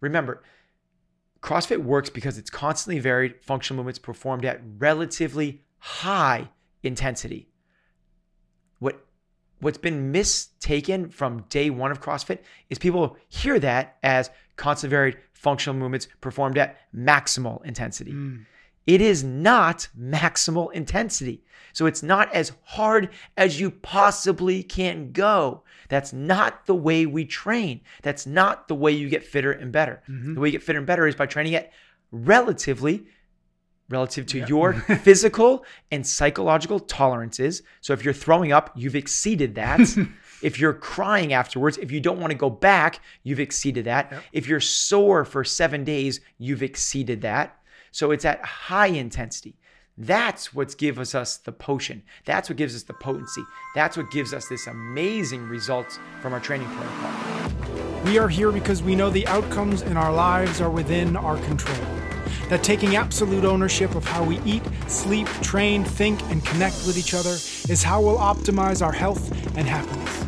remember, CrossFit works because it's constantly varied functional movements performed at relatively high intensity. What what's been mistaken from day one of CrossFit is people hear that as constant varied functional movements performed at maximal intensity. Mm. It is not maximal intensity. So it's not as hard as you possibly can go. That's not the way we train. That's not the way you get fitter and better. Mhm. The way you get fitter and better is by training at relatively relative to Yeah. your physical and psychological tolerances. So if you're throwing up, you've exceeded that. if you're crying afterwards, if you don't want to go back, you've exceeded that. Yep. If you're sore for 7 days, you've exceeded that. So it's at high intensity. That's what gives us the potion. That's what gives us the potency. That's what gives us this amazing results from our training protocol. We are here because we know the outcomes in our lives are within our control. That taking absolute ownership of how we eat, sleep, train, think, and connect with each other is how we'll optimize our health and happiness.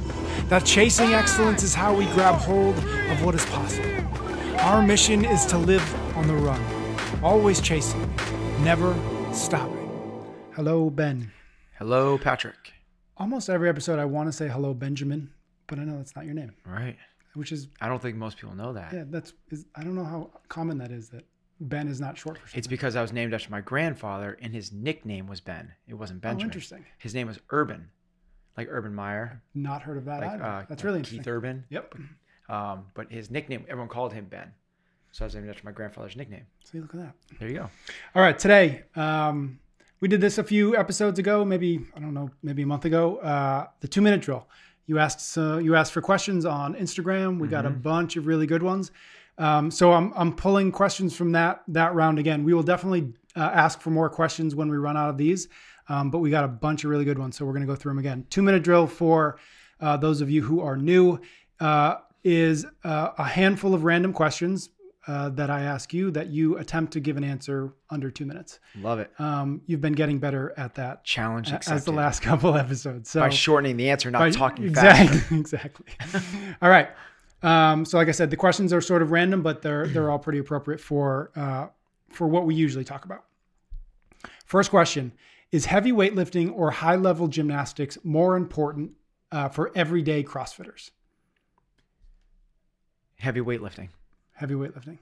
That chasing excellence is how we grab hold of what is possible. Our mission is to live on the run, always chasing, never stopping. Hello, Ben. Hello, Patrick. Almost every episode, I want to say hello, Benjamin, but I know that's not your name, Right. which is I don't think most people know that. Yeah, that's is, I don't know how common that is that Ben is not short for something. It's because I was named after my grandfather, and his nickname was Ben. It wasn't Benjamin. oh, Benjamin. interesting. His name was Urban, like Urban Meyer, Not heard of that like either. uh, that's like really Keith. Urban. Yep. Um, but his nickname, everyone called him Ben, so I was named after my grandfather's nickname. See, look at that. There you go. All right, today um, we did this a few episodes ago, maybe I don't know, maybe a month ago. Uh, the two minute drill. You asked uh, you asked for questions on Instagram. We got a bunch of really good ones. Um, so I'm I'm pulling questions from that that round again. We will definitely uh, ask for more questions when we run out of these, um, but we got a bunch of really good ones. So we're gonna go through them again. Two minute drill for uh, those of you who are new uh, is uh, a handful of random questions uh, that I ask you that you attempt to give an answer under two minutes. Love it. Um, you've been getting better at that Challenge a- as the last couple episodes. So by shortening the answer, not by- talking fast. exactly, exactly. all right. Um, so, like I said, the questions are sort of random, but they're they're all pretty appropriate for uh, for what we usually talk about. First question: Is heavy weightlifting or high level gymnastics more important uh, for everyday CrossFitters? Heavy weightlifting. Heavy weightlifting.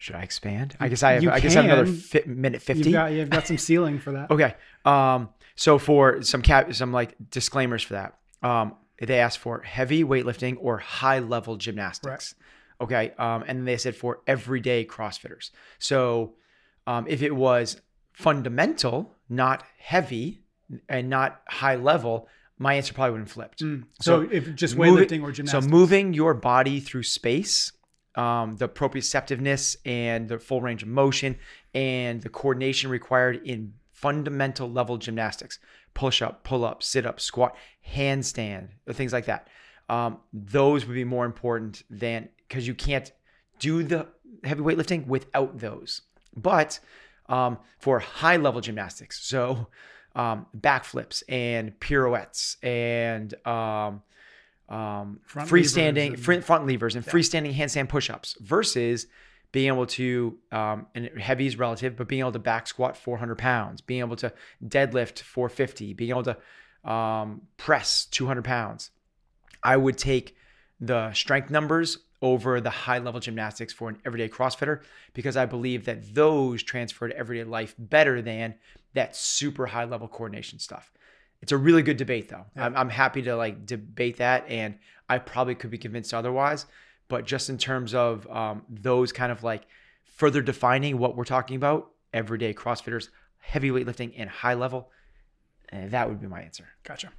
Should I expand? I guess I have. you I guess I have another fi- minute fifty. You've got you've got some ceiling for that. Okay. Um, so for some cap, some like disclaimers for that. Um, they asked for heavy weightlifting or high level gymnastics. Okay. Um, and they said for everyday CrossFitters. So, um, if it was fundamental, not heavy, and not high level, my answer probably wouldn't flipped. Mm. So, So if just weightlifting or gymnastics. So moving your body through space, um, the proprioceptiveness and the full range of motion and the coordination required in fundamental level gymnastics, push up, pull up, sit up, squat, handstand, things like that. Um, those would be more important than because you can't do the heavy weightlifting without those. But um, for high level gymnastics, so um, backflips and pirouettes and um, Front freestanding levers and- front levers and freestanding handstand push-ups versus being able to um, and heavy is relative, but being able to back squat 400 pounds, being able to deadlift 450, being able to um, press 200 pounds. I would take the strength numbers over the high level gymnastics for an everyday CrossFitter because I believe that those transfer to everyday life better than that super high level coordination stuff. It's a really good debate though. Yeah. I'm, I'm happy to like debate that and I probably could be convinced otherwise. But just in terms of um, those kind of like further defining what we're talking about, everyday CrossFitters, heavy weightlifting and high level, eh, that would be my answer. Gotcha.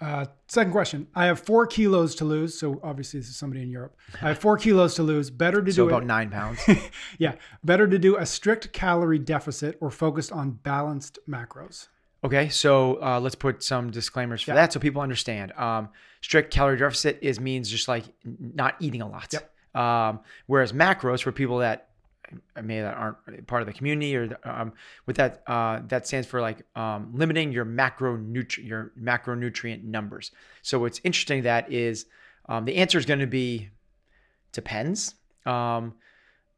Uh, second question. I have four kilos to lose. So obviously this is somebody in Europe. I have four kilos to lose. Better to So do about it. nine pounds. yeah. Better to do a strict calorie deficit or focused on balanced macros. Okay, so uh, let's put some disclaimers for that so people understand. Um, strict calorie deficit is means just like not eating a lot. Yep. Um, whereas macros for people that maybe that aren't part of the community or um, with that uh, that stands for like um, limiting your macronutri- your macronutrient numbers. So what's interesting that is um, the answer is going to be depends. Um,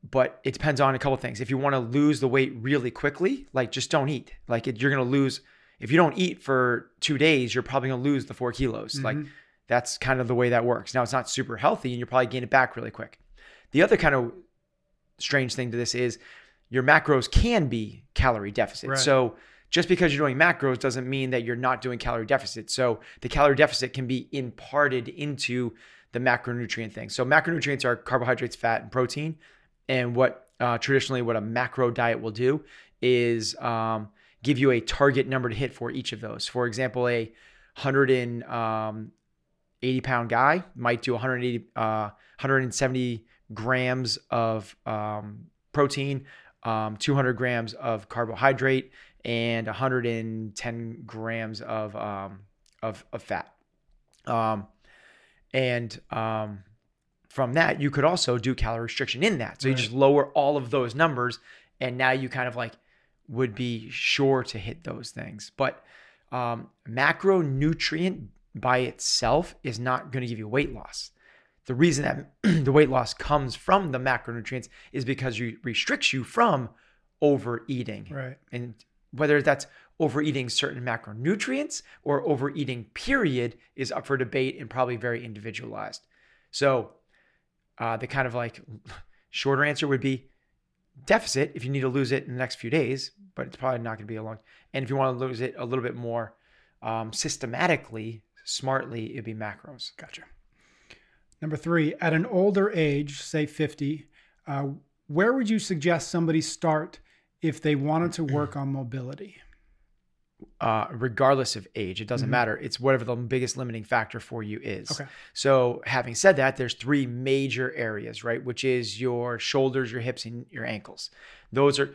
but it depends on a couple things. If you want to lose the weight really quickly, like just don't eat. Like it, you're going to lose if you don't eat for two days, you're probably going to lose the four kilos. Mm-hmm. Like that's kind of the way that works. Now it's not super healthy, and you'll probably gain it back really quick. The other kind of strange thing to this is your macros can be calorie deficit. Right. So just because you're doing macros doesn't mean that you're not doing calorie deficit. So the calorie deficit can be imparted into the macronutrient thing. So macronutrients are carbohydrates, fat, and protein. And what uh, traditionally what a macro diet will do is um, give you a target number to hit for each of those. For example, a 180 pound guy might do 180, uh, 170 grams of um, protein, um, 200 grams of carbohydrate, and 110 grams of um, of, of fat. Um, and um, from that, you could also do calorie restriction in that. So you just lower all of those numbers, and now you kind of like would be sure to hit those things. But um, macronutrient by itself is not going to give you weight loss. The reason that the weight loss comes from the macronutrients is because you restricts you from overeating Right. and whether that's overeating certain macronutrients or overeating period is up for debate and probably very individualized so uh, the kind of like shorter answer would be deficit if you need to lose it in the next few days but it's probably not going to be a long and if you want to lose it a little bit more um, systematically smartly it'd be macros Gotcha. Number three, at an older age, say 50, uh, where would you suggest somebody start if they wanted to work on mobility? Uh, regardless of age. It doesn't Mhm. matter. It's whatever the biggest limiting factor for you is. Okay. So, having said that, there's three major areas, right? Which is your shoulders, your hips, and your ankles. Those are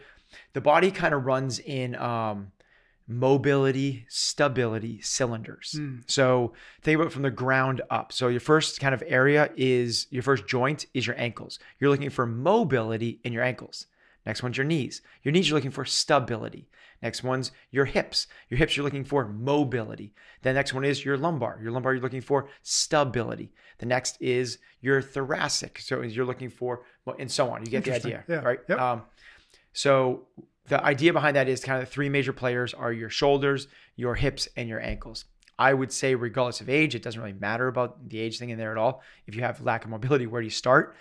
the body kind of runs in um, mobility, stability cylinders. Mm. So, think about it from the ground up. So, your first kind of area is your first joint is your ankles. You're looking for mobility in your ankles. Next one's your knees. Your knees, you're looking for stability. Next one's your hips. Your hips, you're looking for mobility. The next one is your lumbar. Your lumbar, you're looking for stability. The next is your thoracic. So you're looking for, and so on. You get the idea, Yeah. right? Yep. Um, so the idea behind that is kind of the three major players are your shoulders, your hips, and your ankles. I would say, regardless of age, it doesn't really matter about the age thing in there at all. If you have lack of mobility, where do you start?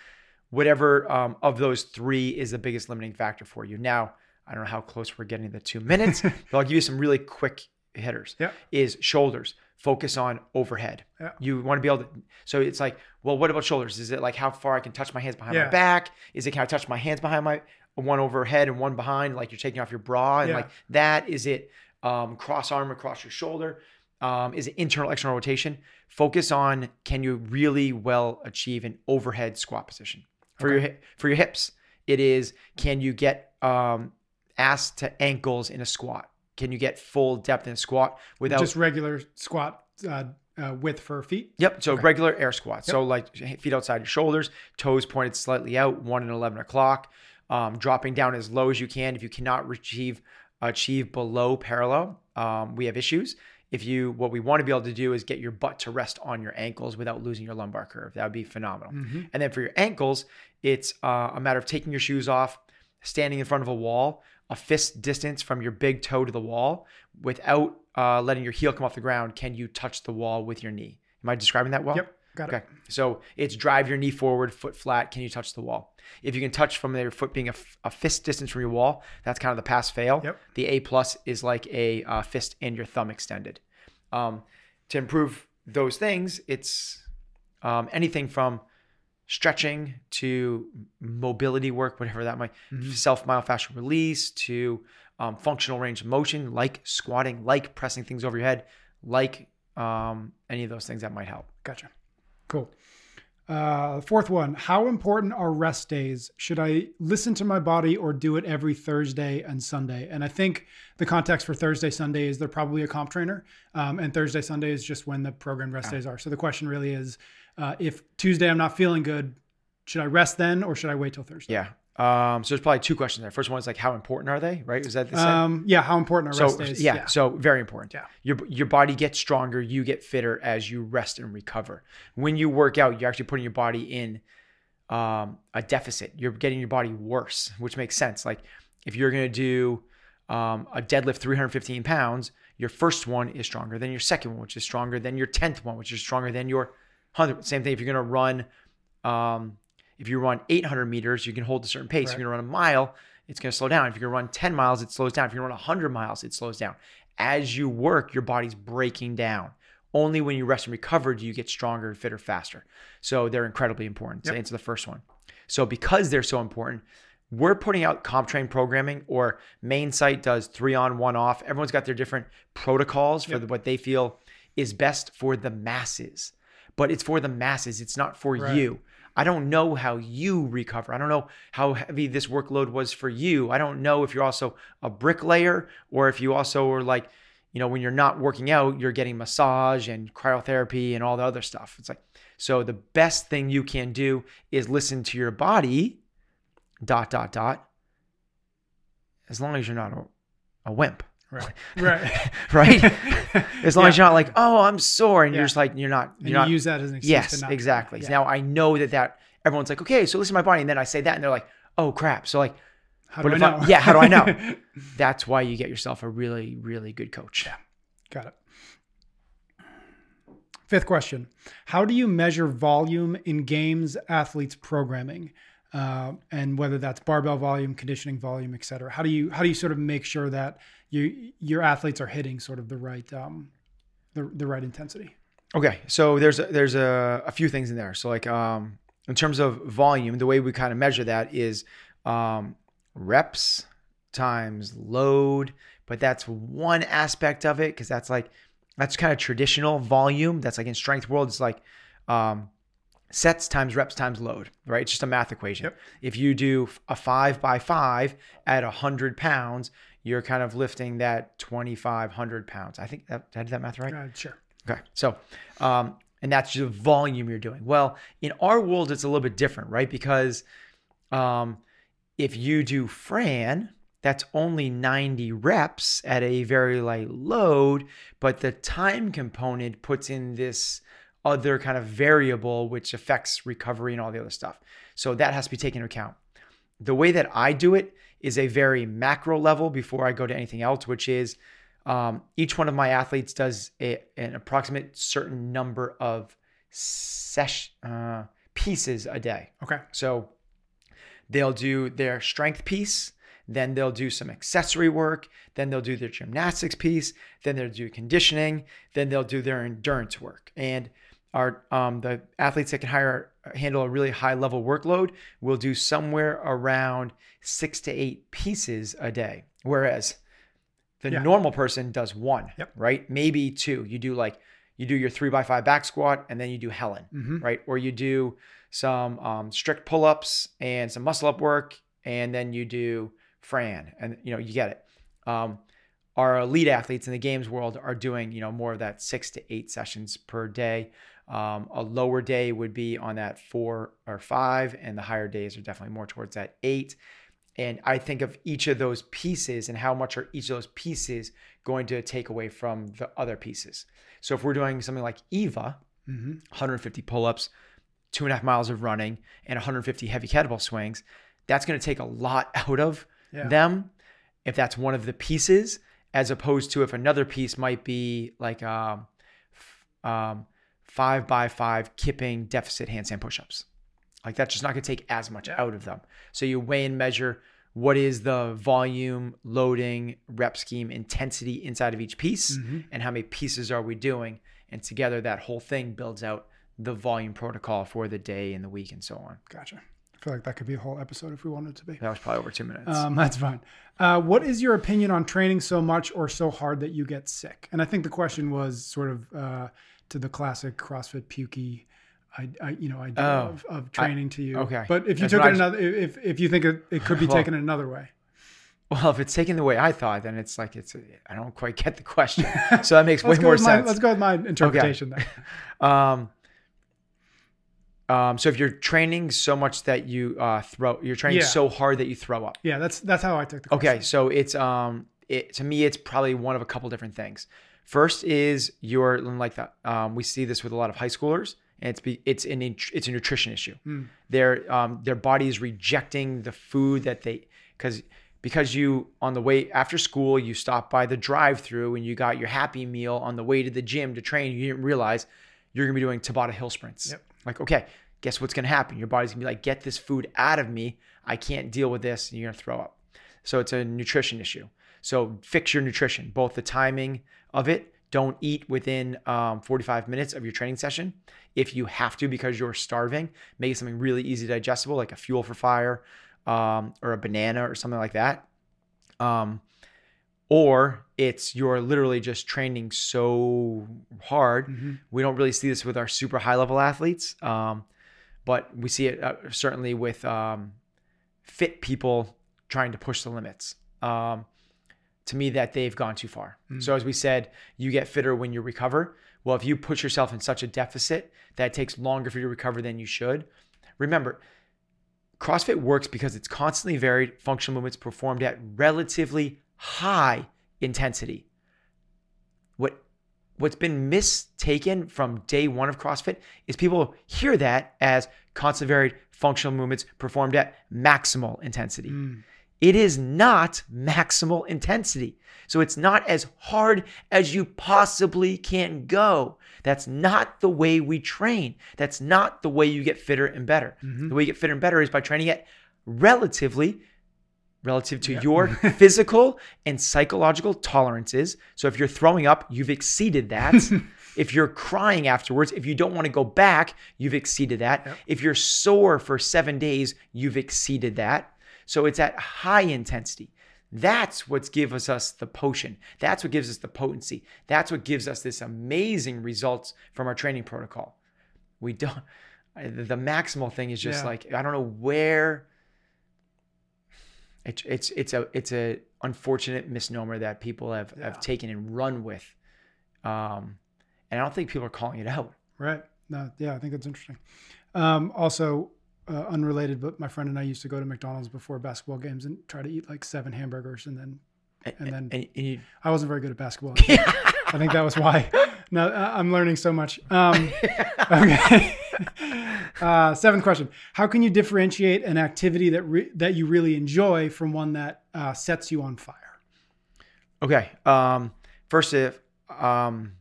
Whatever um, of those three is the biggest limiting factor for you. Now, I don't know how close we're getting to the two minutes, but I'll give you some really quick hitters. Yeah. Is shoulders. Focus on overhead. Yeah. You want to be able to. So it's like, well, what about shoulders? Is it like how far I can touch my hands behind Yeah. my back? Is it can I touch my hands behind my one overhead and one behind, like you're taking off your bra and Yeah. like that? Is it um, cross arm across your shoulder? Um, is it internal external rotation? Focus on can you really well achieve an overhead squat position for your for your hips. It is can you get um, ass to ankles in a squat? Can you get full depth in a squat without Just regular squat uh, uh, width for feet. Yep. So Okay. regular air squat. So like feet outside your shoulders, toes pointed slightly out, one and eleven o'clock. Um, dropping down as low as you can. If you cannot achieve achieve below parallel, um, we have issues. If you what we want to be able to do is get your butt to rest on your ankles without losing your lumbar curve. That would be phenomenal. Mhm. And then for your ankles, it's uh, a matter of taking your shoes off, standing in front of a wall, a fist distance from your big toe to the wall, without uh, letting your heel come off the ground. Can you touch the wall with your knee? Am I describing that well? Yep. Got it. Okay. So it's drive your knee forward, foot flat. Can you touch the wall? If you can touch from your foot being a fist distance from your wall, that's kind of the pass fail. Yep. The A plus is like a uh, fist and your thumb extended. Um, to improve those things, it's um, anything from stretching to mobility work, whatever that might, Mhm. self myofascial release to um, functional range of motion, like squatting, like pressing things over your head, like um, any of those things that might help. Gotcha. Cool. Uh, fourth one. How important are rest days? Should I listen to my body or do it every Thursday and Sunday? And I think the context for Thursday, Sunday is they're probably a comp trainer, um, and Thursday, Sunday is just when the programmed rest days are. So the question really is, uh, if Tuesday I'm not feeling good, should I rest then or should I wait till Thursday? Yeah. Um, so there's probably two questions there. First one is like, how important are they? Right? Is that the same? Um, yeah. How important are so rest days? yeah, so very important. Yeah. Your your body gets stronger, you get fitter as you rest and recover. When you work out, you're actually putting your body in um, a deficit. You're getting your body worse, which makes sense. Like if you're going to do um, a deadlift 315 pounds, your first one is stronger than your second one, which is stronger than your 10th one, which is stronger than your 100. Same thing if you're going to run, um, if you run 800 meters, you can hold a certain pace. Right. If to run a mile, it's going to slow down. If you're going to run 10 miles, it slows down. If you're going to run 100 miles, it slows down. As you work, your body's breaking down. Only when you rest and recover do you get stronger, and fitter, faster. So they're incredibly important yep. to answer the first one. So because they're so important, we're putting out CompTrain programming or main site does three on one off everyone's got their different protocols for yep. the, what they feel is best for the masses but it's for the masses it's not for right. you i don't know how you recover. I don't know how heavy this workload was for you. I don't know if you're also a bricklayer or if you also are like you know when you're not working out you're getting massage and cryotherapy and all the other stuff. It's like so the best thing you can do is listen to your body dot dot dot as long as you're not a, a wimp. Right. Right. Right as long yeah. as you're not like oh i'm sore and yeah. you're just like you're not you're and not you use that as an excuse yes exactly yeah. now i know that that everyone's like okay so listen to my body and then i say that and they're like oh crap so like how do I know? I, yeah how do i know that's why you get yourself a really really good coach yeah got it fifth question how do you measure volume in games athletes programming uh, and whether that's barbell volume, conditioning volume, et cetera. How do you how do you sort of make sure that you your athletes are hitting sort of the right um, the the right intensity? Okay, so there's a, there's a, a few things in there. So like um, in terms of volume, the way we kind of measure that is um, reps times load, but that's one aspect of it because that's like that's kind of traditional volume. That's like in strength world, it's like um, sets times reps times load, right? It's just a math equation. Yep. If you do a five by five at 100 pounds, you're kind of lifting that 2,500 pounds. I think that, did I do that math right? Uh, sure. Okay. So, um, and that's the volume you're doing. Well, in our world, it's a little bit different, right? Because um, if you do Fran, that's only 90 reps at a very light load, but the time component puts in this other kind of variable which affects recovery and all the other stuff. So that has to be taken into account. The way that I do it is a very macro level before I go to anything else, which is um, each one of my athletes does a, an approximate certain number of sesh, uh, pieces a day. Okay. So they'll do their strength piece, then they'll do some accessory work, then they'll do their gymnastics piece, then they'll do conditioning, then they'll do their endurance work. And our um, the athletes that can hire handle a really high level workload will do somewhere around six to eight pieces a day, whereas the yeah. normal person does one, yep. right? Maybe two. You do like you do your three by five back squat and then you do Helen, mm-hmm. right? Or you do some um, strict pull ups and some muscle up work, and then you do Fran, and you know you get it. Um, our elite athletes in the games world are doing you know more of that six to eight sessions per day um, a lower day would be on that four or five, and the higher days are definitely more towards that eight. And I think of each of those pieces and how much are each of those pieces going to take away from the other pieces. So if we're doing something like EVA, mm-hmm. 150 pull ups, two and a half miles of running, and 150 heavy kettlebell swings, that's going to take a lot out of yeah. them if that's one of the pieces, as opposed to if another piece might be like um, um, five by five kipping deficit handstand push-ups. Like that's just not going to take as much out of them. So you weigh and measure what is the volume, loading, rep scheme, intensity inside of each piece, mm-hmm. and how many pieces are we doing, and together that whole thing builds out the volume protocol for the day and the week and so on. Gotcha. I feel like that could be a whole episode if we wanted to be. That was probably over two minutes. Um, that's fine. Uh, what is your opinion on training so much or so hard that you get sick? And I think the question was sort of uh, to the classic CrossFit pukey, I, I you know idea oh, of, of training I, to you. Okay. But if you That's took it another, if if you think it, it could be well, taken another way. Well, if it's taken the way I thought, then it's like it's I don't quite get the question. So that makes way more sense. My, let's go with my interpretation okay. there. Um, um, so if you're training so much that you uh, throw, you're training yeah. so hard that you throw up. Yeah, that's that's how I took the. Question. Okay, so it's um, it to me, it's probably one of a couple different things. First is you're like that. Um, we see this with a lot of high schoolers and it's be, it's an it's a nutrition issue. Their um, their body is rejecting the food that they because because you on the way after school you stopped by the drive-through and you got your happy meal on the way to the gym to train. You didn't realize you're gonna be doing Tabata hill sprints. Yep. Like okay, guess what's gonna happen? Your body's gonna be like, get this food out of me. I can't deal with this, and you're gonna throw up. So it's a nutrition issue. So fix your nutrition, both the timing of it. Don't eat within um, 45 minutes of your training session. If you have to because you're starving, make it something really easy digestible, like a fuel for fire um, or a banana or something like that. Um, or it's you're literally just training so hard. Mm-hmm. We don't really see this with our super high level athletes, um, but we see it uh, certainly with um, fit people trying to push the limits. Um, to me, that they've gone too far. Mm. So, as we said, you get fitter when you recover. Well, if you put yourself in such a deficit that it takes longer for you to recover than you should, remember, CrossFit works because it's constantly varied functional movements performed at relatively high intensity. What what's been mistaken from day one of CrossFit is people hear that as constant varied functional movements performed at maximal intensity. Mm. It is not maximal intensity. So it's not as hard as you possibly can go. That's not the way we train. That's not the way you get fitter and better. Mm-hmm. The way you get fitter and better is by training at relatively relative to your physical and psychological tolerances. So if you're throwing up, you've exceeded that. if you're crying afterwards, if you don't want to go back, you've exceeded that. If you're sore for 7 days, you've exceeded that. So it's at high intensity. That's what gives us the potion. That's what gives us the potency. That's what gives us this amazing results from our training protocol. We don't the maximal thing is just Yeah. like I don't know where it, it's it's a it's a unfortunate misnomer that people have Yeah. have taken and run with, um, and I don't think people are calling it out. Right. No, yeah, I think that's interesting. Um, also, uh, unrelated, but my friend and I used to go to McDonald's before basketball games and try to eat like seven hamburgers, and then And, And then- and, and you, I wasn't very good at basketball. I think that was why. No, I- I'm learning so much. Um, okay. Uh, seventh question: How can you differentiate an activity that re- that you really enjoy from one that uh, sets you on fire? Okay. Um, first, if um,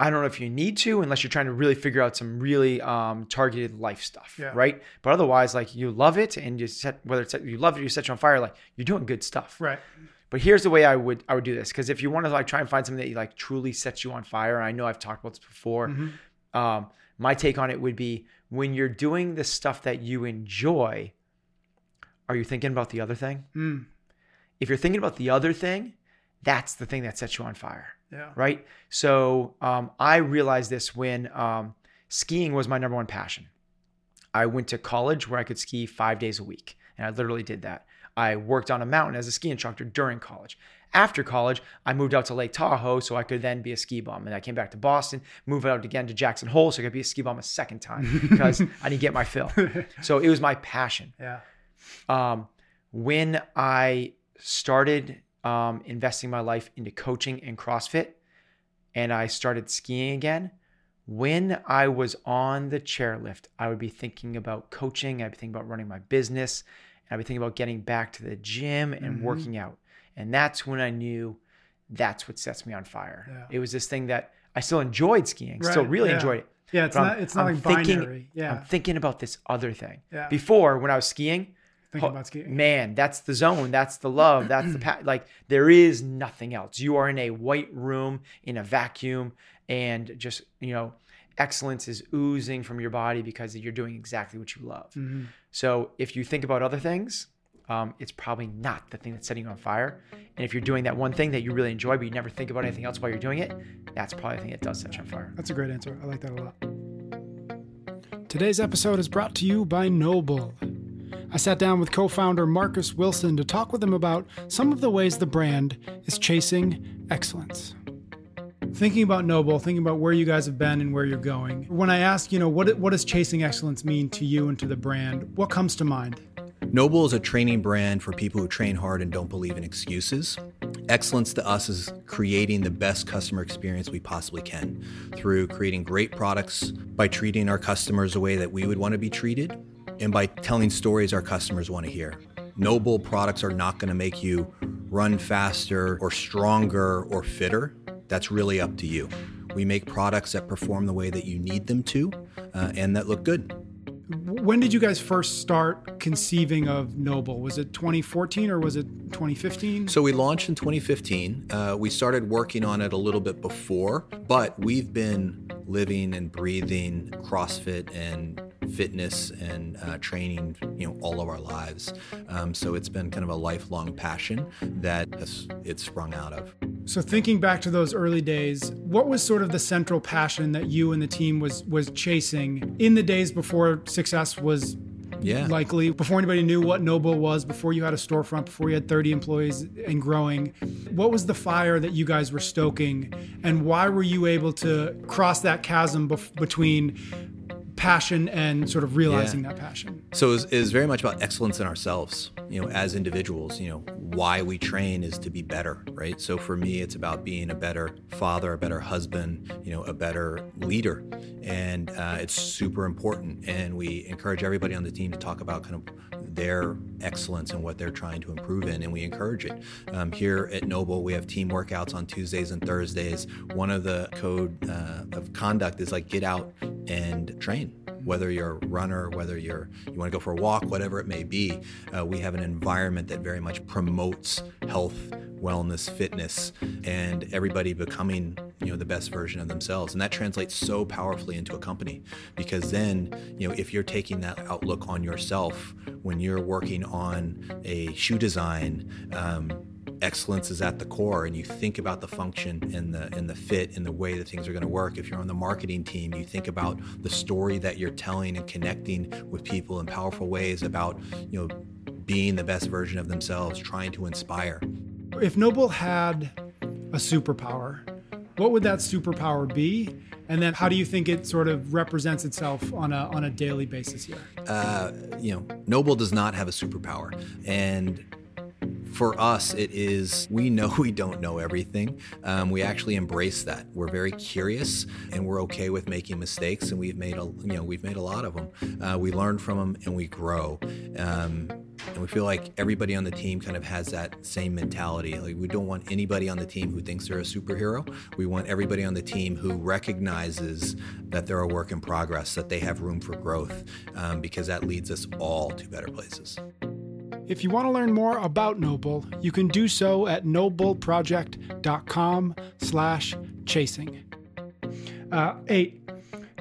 I don't know if you need to, unless you're trying to really figure out some really um, targeted life stuff, Yeah. right? But otherwise, like you love it, and you set whether it's you love it, you set you on fire, like you're doing good stuff. Right. But here's the way I would I would do this because if you want to like try and find something that you like truly sets you on fire, I know I've talked about this before. Mhm. Um, my take on it would be when you're doing the stuff that you enjoy, are you thinking about the other thing? Mm. If you're thinking about the other thing, that's the thing that sets you on fire, Yeah. right? So um, I realized this when um, skiing was my number one passion. I went to college where I could ski five days a week, and I literally did that. I worked on a mountain as a ski instructor during college. After college, I moved out to Lake Tahoe so I could then be a ski bum. And I came back to Boston, moved out again to Jackson Hole so I could be a ski bum a second time because I didn't get my fill. So it was my passion Yeah. um, when I started um, investing my life into coaching and CrossFit, and I started skiing again, when I was on the chairlift, I would be thinking about coaching. I'd be thinking about running my business. I'd be thinking about getting back to the gym and Mhm. working out. And that's when I knew that's what sets me on fire. Yeah. It was this thing that I still enjoyed skiing, still really yeah. enjoyed it. Yeah. It's But not. I'm- It's not I'm like thinking- binary. Yeah. I'm thinking about this other thing. yeah. Before, when I was skiing, Thinking about. Man, that's the zone. That's the love. That's the pa- like. There is nothing else. You are in a white room in a vacuum, and just you know, excellence is oozing from your body because you're doing exactly what you love. Mhm. So if you think about other things, um, it's probably not the thing that's setting you on fire. And if you're doing that one thing that you really enjoy, but you never think about anything else while you're doing it, that's probably the thing that does set you on fire. That's a great answer. I like that a lot. Today's episode is brought to you by NOBULL. I sat down with co founder Marcus Wilson to talk with him about some of the ways the brand is chasing excellence. Thinking about NOBULL, thinking about where you guys have been and where you're going. When I ask, you know, what, what does chasing excellence mean to you and to the brand, what comes to mind? NOBULL is a training brand for people who train hard and don't believe in excuses. Excellence to us is creating the best customer experience we possibly can through creating great products, by treating our customers the way that we would want to be treated, and by telling stories our customers want to hear. NOBULL products are not going to make you run faster or stronger or fitter. That's really up to you. We make products that perform the way that you need them to uh, and that look good. When did you guys first start conceiving of NOBULL? Was it 2014 or was it 2015? So we launched in 2015. Uh, we started working on it a little bit before, but we've been living and breathing CrossFit and fitness and uh, training, you know, all of our lives. Um, so it's been kind of a lifelong passion that it's sprung out of. So thinking back to those early days, what was sort of the central passion that you and the team was was chasing in the days before success was yeah. likely before anybody knew what NOBULL was, before you had a storefront, before you had 30 employees and growing. What was the fire that you guys were stoking, and why were you able to cross that chasm bef- between passion and sort of realizing yeah. that passion. So it's it very much about excellence in ourselves, you know, as individuals, you know, why we train is to be better, right? So for me, it's about being a better father, a better husband, you know, a better leader. And uh, it's super important. And we encourage everybody on the team to talk about kind of their excellence and what they're trying to improve in, and we encourage it. Um, here at NOBULL, we have team workouts on Tuesdays and Thursdays. One of the code uh, of conduct is like get out and train whether you're a runner, whether you're you want to go for a walk, whatever it may be. Uh, we have an environment that very much promotes health, wellness, fitness, and everybody becoming you know the best version of themselves. And that translates so powerfully into a company because then you know if you're taking that outlook on yourself when you're working on a shoe design. Um, excellence is at the core and you think about the function and the and the fit and the way that things are going to work. If you're on the marketing team you think about the story that you're telling and connecting with people in powerful ways about you know being the best version of themselves trying to inspire. If NOBULL had a superpower what would that superpower be? And then how do you think it sort of represents itself on a on a daily basis here? Uh, you know NOBULL does not have a superpower. And for us, it is we know we don't know everything. Um, we actually embrace that. We're very curious, and we're okay with making mistakes. And we've made a you know we've made a lot of them. Uh, we learn from them, and we grow. Um, and we feel like everybody on the team kind of has that same mentality. Like we don't want anybody on the team who thinks they're a superhero. We want everybody on the team who recognizes that they're a work in progress, that they have room for growth, um, because that leads us all to better places. If you want to learn more about NOBULL, you can do so at nobullproject.com slash chasing. Uh, eight,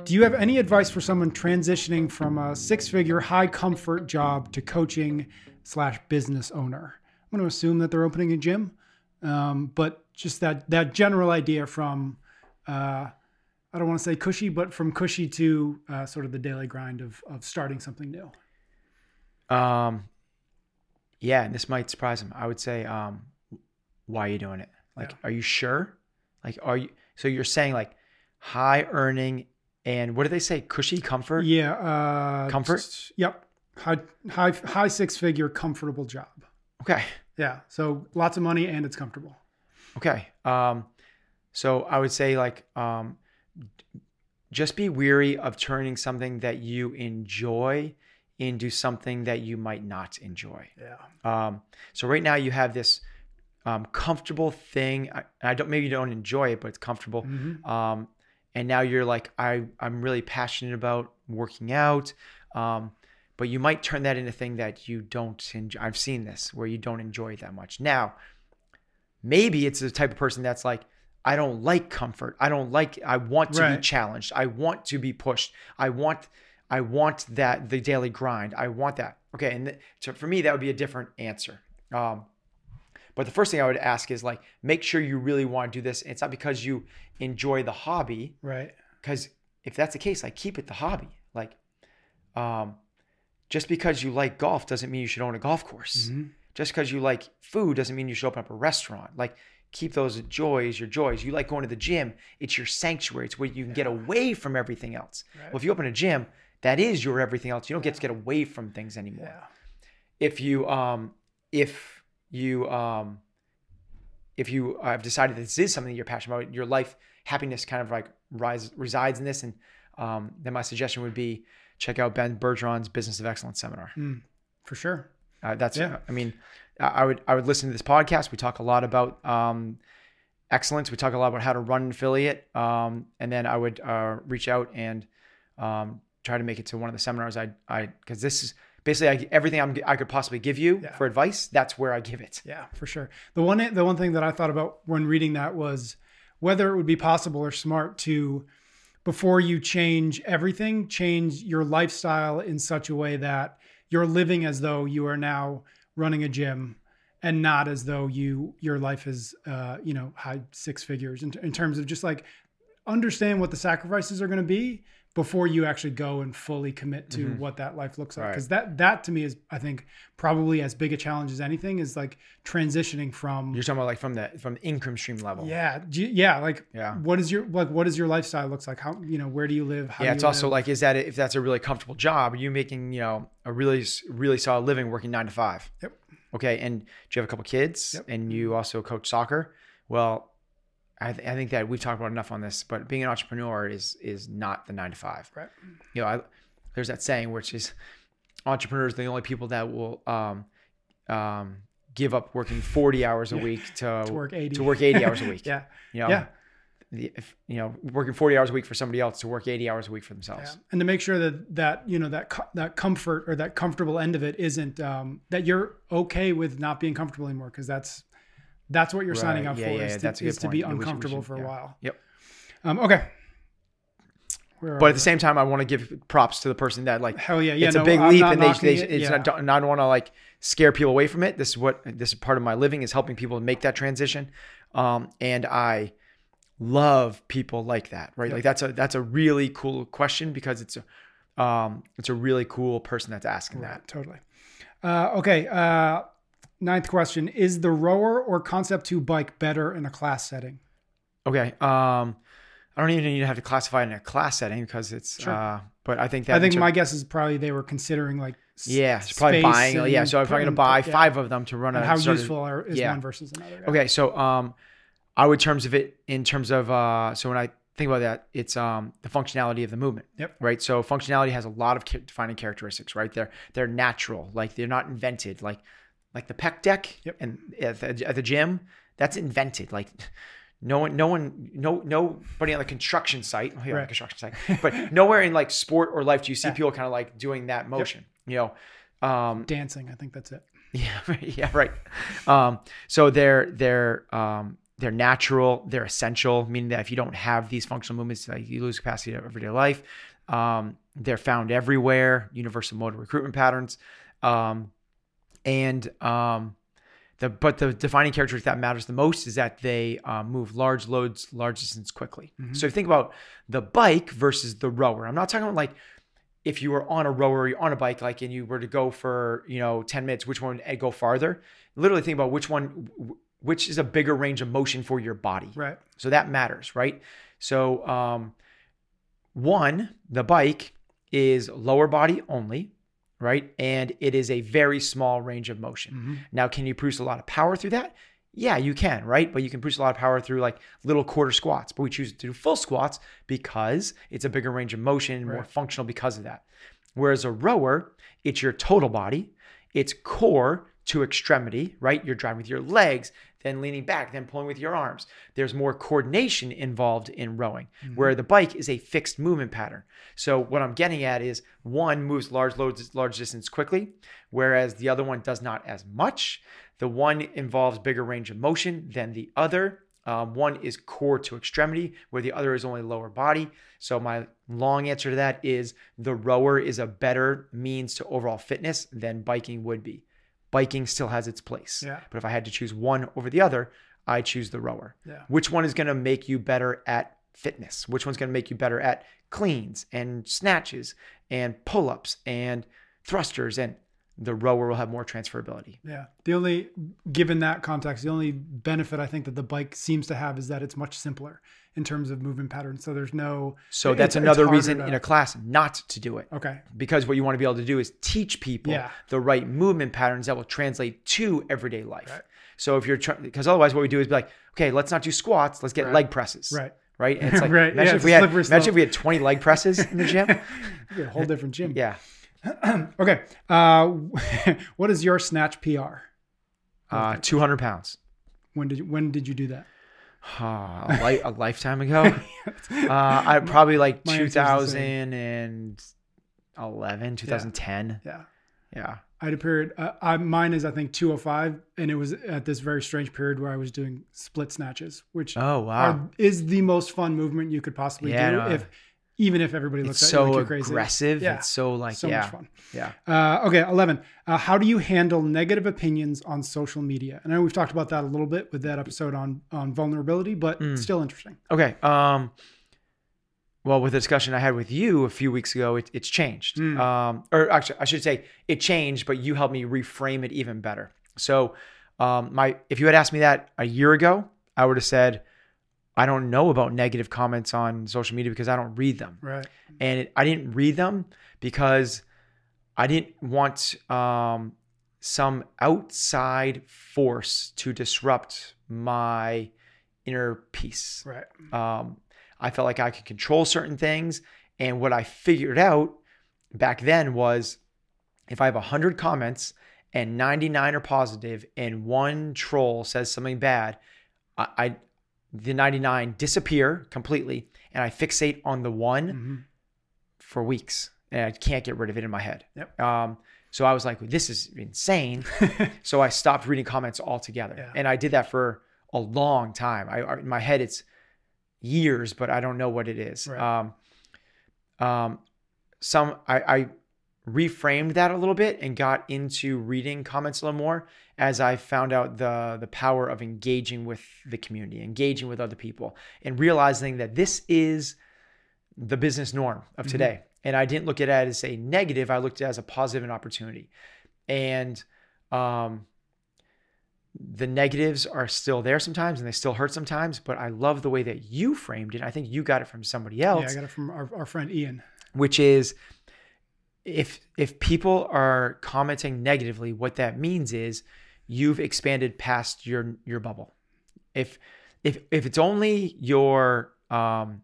do you have any advice for someone transitioning from a six-figure high-comfort job to coaching slash business owner? I'm going to assume that they're opening a gym, um, but just that that general idea from uh, I don't want to say cushy, but from cushy to uh, sort of the daily grind of of starting something new. Um, yeah, and this might surprise him. I would say, um, why are you doing it? Like, yeah. are you sure? Like, are you? So you're saying like high earning and what do they say? Cushy comfort? Yeah. Uh, comfort. Just, yep. High, high, high six figure comfortable job. Okay. Yeah. So lots of money and it's comfortable. Okay. Um, so I would say like, um, just be weary of turning something that you enjoy into something that you might not enjoy. Yeah. Um, so right now you have this um, comfortable thing. I, I, don't maybe you don't enjoy it, but it's comfortable. Mm-hmm. Um, and now you're like, I I'm really passionate about working out. Um, but you might turn that into a thing that you don't enjoy. I've seen this where you don't enjoy it that much. Now, maybe it's the type of person that's like, I don't like comfort. I don't like. I want to right. be challenged. I want to be pushed. I want I want that the daily grind. I want that. Okay, and th- so for me, that would be a different answer. Um, but the first thing I would ask is like, make sure you really want to do this. It's not because you enjoy the hobby, right? Because if that's the case, like keep it the hobby. Like, um, just because you like golf doesn't mean you should own a golf course. Mm-hmm. Just because you like food doesn't mean you should open up a restaurant. Like, keep those joys your joys. You like going to the gym; it's your sanctuary. It's where you can yeah. get away from everything else. Right. Well, if you open a gym, that is your everything else. You don't get to get away from things anymore. Yeah. If you um if you um if you have decided this is something you're passionate about, your life happiness kind of like rise, resides in this, and um, then my suggestion would be check out Ben Bergeron's Business of Excellence seminar. Mm, for sure. Uh, that's Yeah. I mean, I I would I would listen to this podcast. We talk a lot about um, excellence. We talk a lot about how to run an affiliate, um, and then I would uh, reach out and um, try to make it to one of the seminars. I I because this is basically I, everything I'm, I could possibly give you Yeah. for advice. That's where I give it. Yeah, for sure. The one the one thing that I thought about when reading that was whether it would be possible or smart to before you change everything, change your lifestyle in such a way that you're living as though you are now running a gym and not as though you your life is uh, you know high six figures in, in terms of just like understand what the sacrifices are going to be before you actually go and fully commit to mm-hmm. what that life looks like Right. because that that to me is i think probably as big a challenge as anything is like transitioning from You're talking about like from the from the income stream level. yeah yeah like Yeah. what is your like what is your lifestyle looks like how you know where do you live how yeah, it's also live? like, is that if that's a really comfortable job? Are you making you know a really really solid living working nine to five? Yep. Okay, and do you have a couple kids? Yep. And you also coach soccer? Well, I, th- I think that we've talked about enough on this, but being an entrepreneur is is not the nine to five. right You know, I, there's that saying which is entrepreneurs are the only people that will um, um, give up working 40 hours a Yeah. week to, to work 80 to work 80 hours a week. yeah You know, yeah the, if, you know, working 40 hours a week for somebody else to work 80 hours a week for Yeah. themselves. And to make sure that that you know that co- that comfort or that comfortable end of it isn't um, that you're okay with not being comfortable anymore because that's that's what you're signing up Yeah, for yeah, is, yeah. to, That's a good is to be. Yeah, we should- we uncomfortable should- for a yeah. while. Yep. Um, okay. Where But at the same time, I want to give props to the person that like hell yeah, yeah, it's no, a big I'm leap, not and they, they it. it's yeah. not, and I don't want to like scare people away from it. This is what this is part of my living is helping people make that transition, um, and I love people like that, right? Yep. Like that's a that's a really cool question because it's a um, it's a really cool person that's asking Right, that. totally. Uh, okay. Uh, ninth question: Is the rower or concept two bike better in a class setting? Okay, um, I don't even need to have to classify it in a class setting because it's. Sure. Uh, but I think that I think in ter- my guess is probably they were considering like yeah, it's probably buying. Yeah, so if I'm going to buy yeah, five of them to run a how of- useful are, is yeah. one versus another. Okay, so um, I would terms of it in terms of uh, so when I think about that, it's um the functionality of the movement. Yep. Right. So functionality has a lot of defining characteristics. Right. They're they're natural. Like they're not invented. Like like the pec deck. Yep. And at the, at the gym, that's invented. Like. No one, no one, no, nobody on the construction site, oh, yeah, Right. construction site, but nowhere in like sport or life do you see Yeah. people kind of like doing that motion. You know, um, Dancing, I think that's it. yeah, right. yeah, right. Um, so they're they're um, they're natural, they're essential, meaning that if you don't have these functional movements, like you lose capacity of everyday life. Um, they're found everywhere, universal motor recruitment patterns, um, and um, the but the defining characteristic that matters the most is that they uh, move large loads, large distance quickly. So if you think about the bike versus the rower, I'm not talking about like if you were on a rower, you're on a bike, like, and you were to go for, you know, 10 minutes, which one would go farther? Literally think about which one, which is a bigger range of motion for your body. Right. So that matters, right? So, um, one, the bike is lower body only, right? And it is a very small range of motion. Mhm. Now, can you produce a lot of power through that? Yeah, you can, right? But you can produce a lot of power through like little quarter squats. But we choose to do full squats because it's a bigger range of motion and more functional because of that. Whereas a rower, it's your total body, it's core to extremity, right? You're driving with your legs, then leaning back, then pulling with your arms. There's more coordination involved in rowing, where the bike is a fixed movement pattern. So what I'm getting at is one moves large loads, large distance quickly, whereas the other one does not as much. The one involves bigger range of motion than the other. Um, one is core to extremity, where the other is only lower body. So my long answer to that is the rower is a better means to overall fitness than biking would be. Biking still has its place. Yeah. But if I had to choose one over the other, I choose the rower. Yeah. Which one is going to make you better at fitness? Which one's going to make you better at cleans and snatches and pull-ups and thrusters and the rower will have more transferability. Yeah. The only, given that context, the only benefit I think that the bike seems to have is that it's much simpler in terms of movement patterns. So there's no. So that's another reason to- in a class not to do it. Okay. Because what you want to be able to do is teach people Yeah. the right movement patterns that will translate to everyday life. Right. So if you're trying, because otherwise what we do is be like, okay, let's not do squats, let's get Right. leg presses. Right. Right. And it's like, Right. imagine Yeah, if we had, imagine if we had 20 leg presses in the gym. A whole different gym. yeah. Okay. Uh, what is your snatch PR? Uh, 200 pounds. When did you, when did you do that? Uh, a, li- a lifetime ago. Uh, I probably like My answer is the same. 2011, 2010. Yeah. Yeah. I had a period. Uh, I, mine is I think 205, and it was at this very strange period where I was doing split snatches, which Oh wow. are, is the most fun movement you could possibly Yeah, do. no, if even if everybody it's looks at you like so you're crazy. aggressive. Yeah. It's so like so yeah. much fun. Yeah. Uh, okay, 11. Uh, how do you handle negative opinions on social media? And I know we've talked about that a little bit with that episode on on vulnerability, but Mm. still interesting. Okay. Um. Well, with the discussion I had with you a few weeks ago, it, it's changed. Mm. Um. Or actually, I should say it changed, but you helped me reframe it even better. So, um, my if you had asked me that a year ago, I would have said, I don't know about negative comments on social media because I don't read them. Right. and it, I didn't read them because I didn't want um, some outside force to disrupt my inner peace. Right. Um, I felt like I could control certain things, and what I figured out back then was if I have hundred comments and 99 are positive, and one troll says something bad, I the 99 disappear completely, and I fixate on the one Mhm. for weeks and I can't get rid of it in my head. Yep. Um, so I was like, this is insane. so I stopped reading comments altogether. Yeah. And I did that for a long time. I, I- in my head, it's years, but I don't know what it is. Right. Um, um, some, I, I reframed that a little bit and got into reading comments a little more as I found out the the power of engaging with the community, engaging with other people, and realizing that this is the business norm of Mhm. today. And I didn't look at it as a negative. I looked at it as a positive and opportunity. And um, the negatives are still there sometimes and they still hurt sometimes. But I love the way that you framed it. I think you got it from somebody Yeah, else I got it from our, our friend Ian. which is if if people are commenting negatively what that means is you've expanded past your your bubble. If if if it's only your um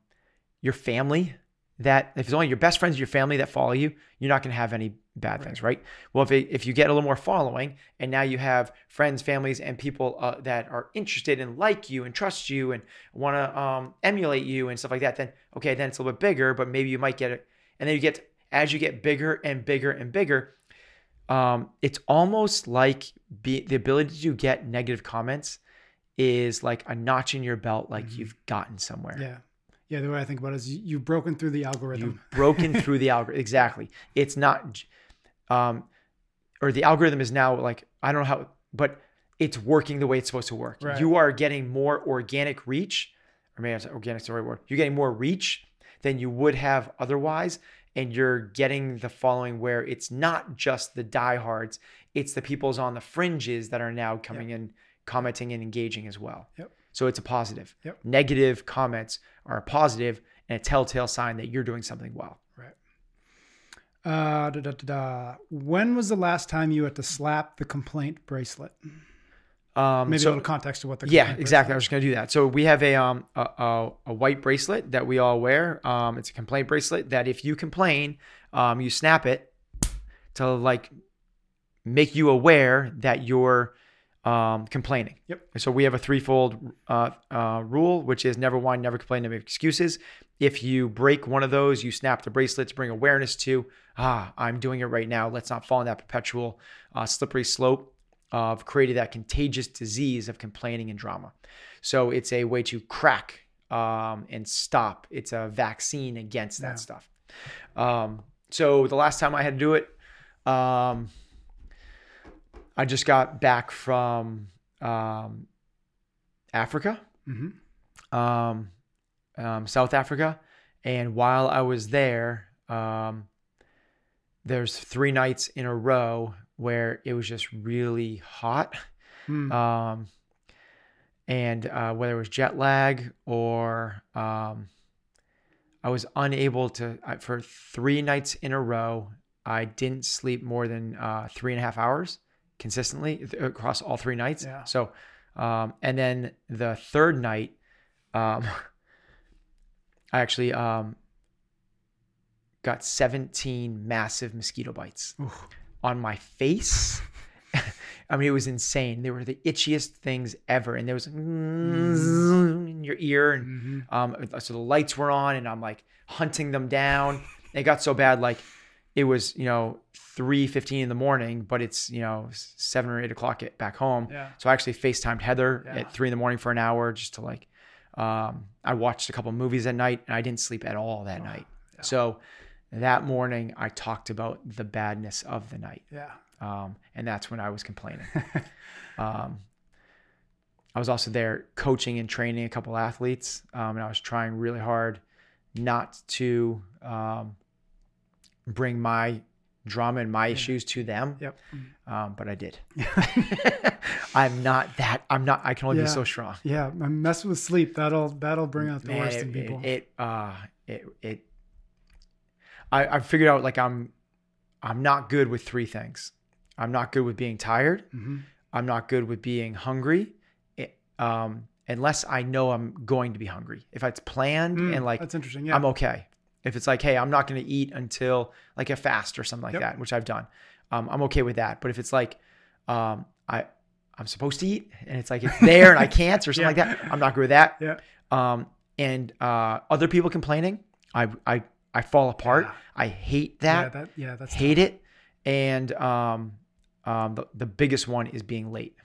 your family that if it's only your best friends your family that follow you you're not going to have any bad things right. well if it, if you get a little more following and now you have friends families and people uh, that are interested and like you and trust you and want to um, emulate you and stuff like that then okay then it's a little bit bigger but maybe you might get it and then you get as you get bigger and bigger and bigger um, it's almost like be, the ability to get negative comments is like a notch in your belt like Mhm. you've gotten somewhere Yeah. Yeah. The way I think about it is you- you've broken through the algorithm. You've broken through the algorithm. Exactly. It's not, um, or the algorithm is now like, I don't know how, but it's working the way it's supposed to work. Right. You are getting more organic reach, or maybe that's organic the right word. You're getting more reach than you would have otherwise. And you're getting the following where it's not just the diehards, it's the people's on the fringes that are now coming in, commenting and engaging as well. Yep. So it's a positive. Yep. Negative comments are a positive and a telltale sign that you're doing something well. Uh, da, da, da, da. When was the last time you had to slap the complaint bracelet? Um, Maybe so- a little context to what the yeah, exactly. I was just gonna do that. So we have a um a, a, a white bracelet that we all wear. Um, it's a complaint bracelet that if you complain, um, you snap it to like make you aware that you're um complaining. Yep. So we have a threefold uh, uh, rule, which is never whine, never complain, never make excuses. If you break one of those, you snap the bracelet to bring awareness to, ah, I'm doing it right now. Let's not fall in that perpetual uh, slippery slope of creating that contagious disease of complaining and drama. So it's a way to crack um, and stop. It's a vaccine against that Yeah. stuff. Um, so the last time I had to do it, um, I just got back from um, Africa, Mhm. um, um, South Africa, and while I was there, um, there's three nights in a row where it was just really hot. Hmm. Um, and uh, whether it was jet lag or um, I was unable to, I, for three nights in a row, I didn't sleep more than uh, three and a half hours consistently th- across all three nights. Yeah. So, um, and then the third night, um, I actually um, got 17 massive mosquito bites Oof. On my face. I mean, it was insane. They were the itchiest things ever, and there was in your ear, and Mhm. um, so the lights were on, and I'm like hunting them down. It got so bad, like it was, you know, three fifteen in the morning, but it's you know seven or eight o'clock at, back home. Yeah. So I actually FaceTimed Heather Yeah. at three in the morning for an hour just to like. Um, I watched a couple movies at night, and I didn't sleep at all that night. yeah. So that morning, I talked about the badness of the night Yeah. um, and that's when I was complaining. um, I was also there coaching and training a couple athletes, um, and I was trying really hard not to um, bring my drama and my issues to them, Yep. um, but I did. I'm not that. I'm not. I can only Yeah. be so strong. Yeah. I'm messing with sleep. That'll that'll bring out the Man, worst it, in people. It, it, uh, it, it I, I figured out like I'm, I'm not good with three things. I'm not good with being tired. Mhm. I'm not good with being hungry, it, um, unless I know I'm going to be hungry. If it's planned Mm, and like that's interesting. Yeah. I'm okay. If it's like, hey, I'm not going to eat until like a fast or something like Yep. that, which I've done, um, I'm okay with that. But if it's like, um, I I'm supposed to eat and it's like it's there and I can't or something Yeah. like that, I'm not good with that. Yeah. Um, and uh, other people complaining, I I I fall apart. Yeah. I hate yeah. that. That. Yeah. That's hate it. And um, um, the, the biggest one is being late.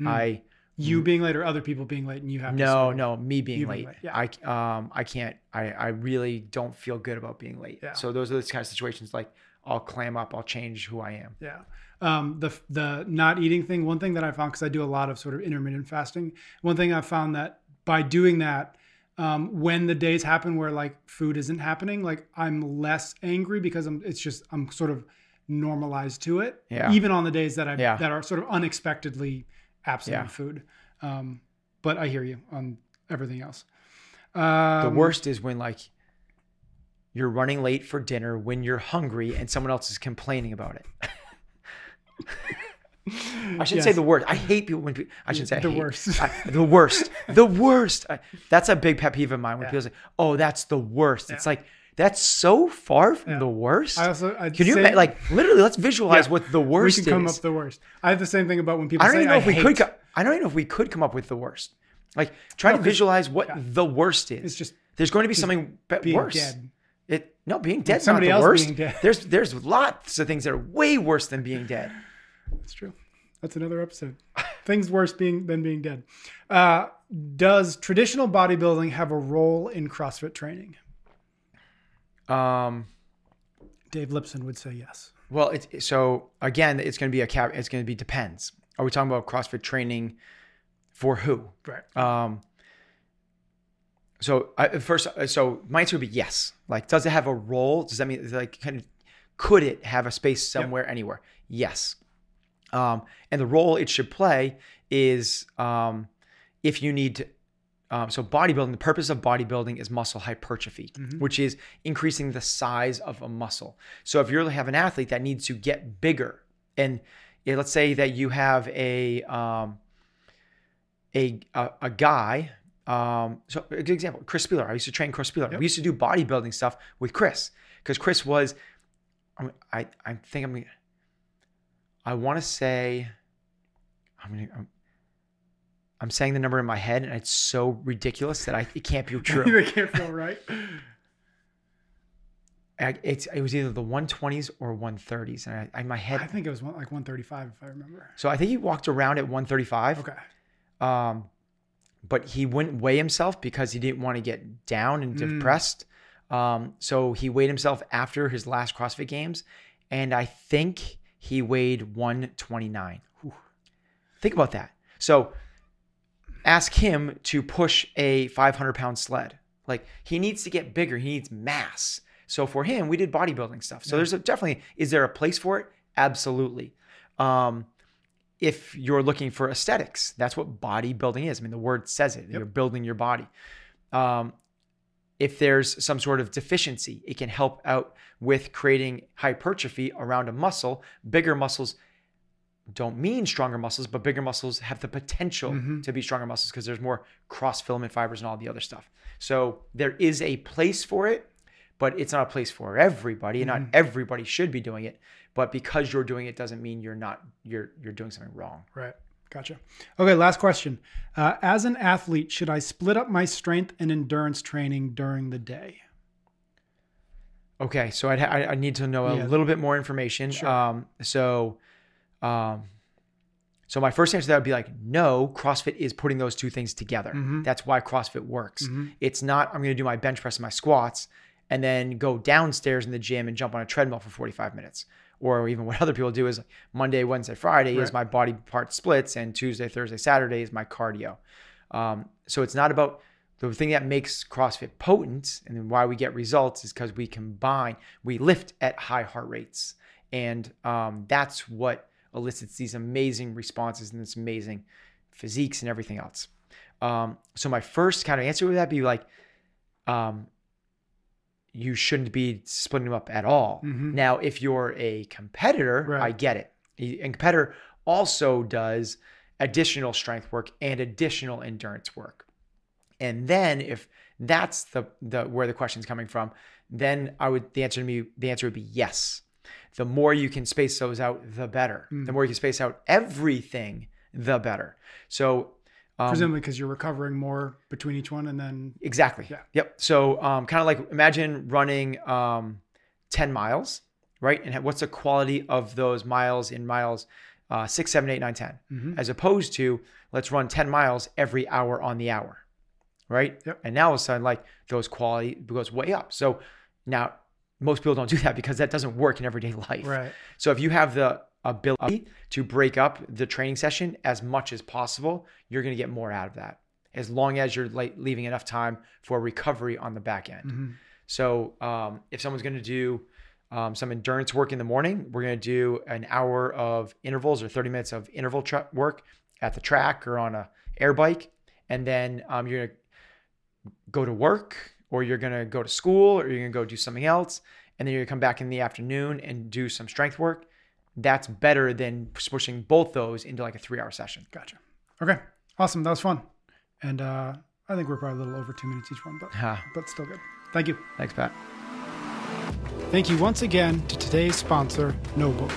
Mm. I you being late or other people being late and you have no no me being you being late. late, yeah. I um I can't. I I really don't feel good about being late. Yeah. So those are the kind of situations like I'll clam up. I'll change who I am. Yeah. Um, the the not eating thing. One thing that I found because I do a lot of sort of intermittent fasting. One thing I found that by doing that, um, when the days happen where like food isn't happening, like I'm less angry because I'm. It's just I'm sort of normalized to it. Yeah. Even on the days that I Yeah. that are sort of unexpectedly absent Yeah. of food. Um, but I hear you on everything else. Um, The worst is when like you're running late for dinner when you're hungry and someone else is complaining about it. I should say the worst. I hate people when people, I should say The hate- worst. I- the worst. The worst. I- that's a big pet peeve of mine when Yeah. people say, "Oh, that's the worst." It's like that's so far from Yeah. the worst. I also I Can you say- like literally? Let's visualize Yeah. what the we worst can come is. up the worst. I have the same thing about when people I don't say even know I if we could. Co- I don't even know if we could come up with the worst. Like try No, to visualize what yeah. the worst is. It's just There's going to be something being worse. dead. It no being dead. somebody not the else worst. being dead. There's there's lots of things that are way worse than being dead. That's true. That's another episode. Things worse being than being dead. Uh, does traditional bodybuilding have a role in CrossFit training? Um. Dave Lipson would say yes. Well, it's so again, it's going to be a cap. It's going to be depends. Are we talking about CrossFit training for who? Right. Um. So I, first, so my answer would be yes. Like, does it have a role? Does that mean like kind of could it have a space somewhere, anywhere? Yes. Um, and the role it should play is um, if you need to. Um, so bodybuilding, the purpose of bodybuilding is muscle hypertrophy, which is increasing the size of a muscle. So if you have an athlete that needs to get bigger, and yeah, let's say that you have a um, a, a a guy. Um, so a good example, Chris Spealler. I used to train Chris Spealler. Yep. We used to do bodybuilding stuff with Chris because Chris was. I I think I'm. I want to say. I'm gonna. I'm, I'm saying the number in my head, and it's so ridiculous that I it can't be true. it can't feel right. I, it's it was either the 120s or 130s, and I, I my head. I think it was one, like 135 if I remember. so I think he walked around at 135. Okay. Um, but he wouldn't weigh himself because he didn't want to get down and Mm. depressed. Um, so he weighed himself after his last CrossFit Games, and I think he weighed 129. Whew. Think about that. So ask him to push a 500 pound sled. Like he needs to get bigger. He needs mass. So for him, we did bodybuilding stuff. So there's a, definitely is there a place for it? Absolutely. Um, if you're looking for aesthetics, that's what bodybuilding is. I mean, the word says it. You're building your body. Um, if there's some sort of deficiency, it can help out with creating hypertrophy around a muscle. Bigger muscles don't mean stronger muscles, but bigger muscles have the potential mm-hmm. to be stronger muscles because there's more cross filament fibers and all the other stuff. So there is a place for it, but it's not a place for everybody, and not mm-hmm. everybody should be doing it. But because you're doing it doesn't mean you're not you're you're doing something wrong. Right. Gotcha. Okay, last question. Uh, as an athlete, should I split up my strength and endurance training during the day? Okay, so I'd ha- I, I need to know a Yeah. little bit more information. Sure. Um, so, um, so my first answer to that would be like, no, CrossFit is putting those two things together. Mhm. That's why CrossFit works. Mhm. It's not I'm going to do my bench press and my squats and then go downstairs in the gym and jump on a treadmill for 45 minutes. Or even what other people do is Monday, Wednesday, Friday is my body part splits, and Tuesday, Thursday, Saturday is my cardio. Um, so it's not about the thing that makes CrossFit potent and why we get results is because we combine, we lift at high heart rates. And um, that's what elicits these amazing responses and this amazing physiques and everything else. Um, so my first kind of answer would that be like, um, you shouldn't be splitting them up at all. Mhm. Now, if you're a competitor, Right. I get it. A competitor also does additional strength work and additional endurance work. And then if that's the the where the question's coming from, then I would the answer to me the answer would be yes. The more you can space those out, the better. The more you can space out everything, the better. So um, Presumably because you're recovering more between each one, and then Exactly. Yeah. Yep. So um, kind of like imagine running um, 10 miles, right? And what's the quality of those miles in miles uh, six, seven, eight, nine, 10, Mhm. as opposed to let's run 10 miles every hour on the hour, right? Yep. And now all of a sudden, like those quality goes way up. So now most people don't do that because that doesn't work in everyday life. right. So if you have the ability to break up the training session as much as possible, you're going to get more out of that. As long as you're like leaving enough time for recovery on the back end. Mhm. So um, if someone's going to do um, some endurance work in the morning, we're going to do an hour of intervals or 30 minutes of interval tra- work at the track or on a air bike, and then um, you're going to go to work or you're going to go to school or you're going to go do something else, and then you're going to come back in the afternoon and do some strength work. That's better than pushing both those into like a three-hour session. Gotcha. Okay. Awesome. That was fun, and uh, I think we're probably a little over two minutes each one, but Ha. but still good. Thank you. Thanks, Pat. Thank you once again to today's sponsor, NOBULL.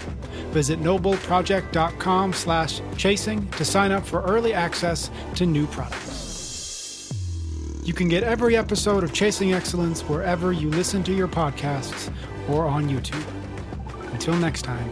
Visit nobullproject.com slash chasing to sign up for early access to new products. You can get every episode of Chasing Excellence wherever you listen to your podcasts or on YouTube. Until next time,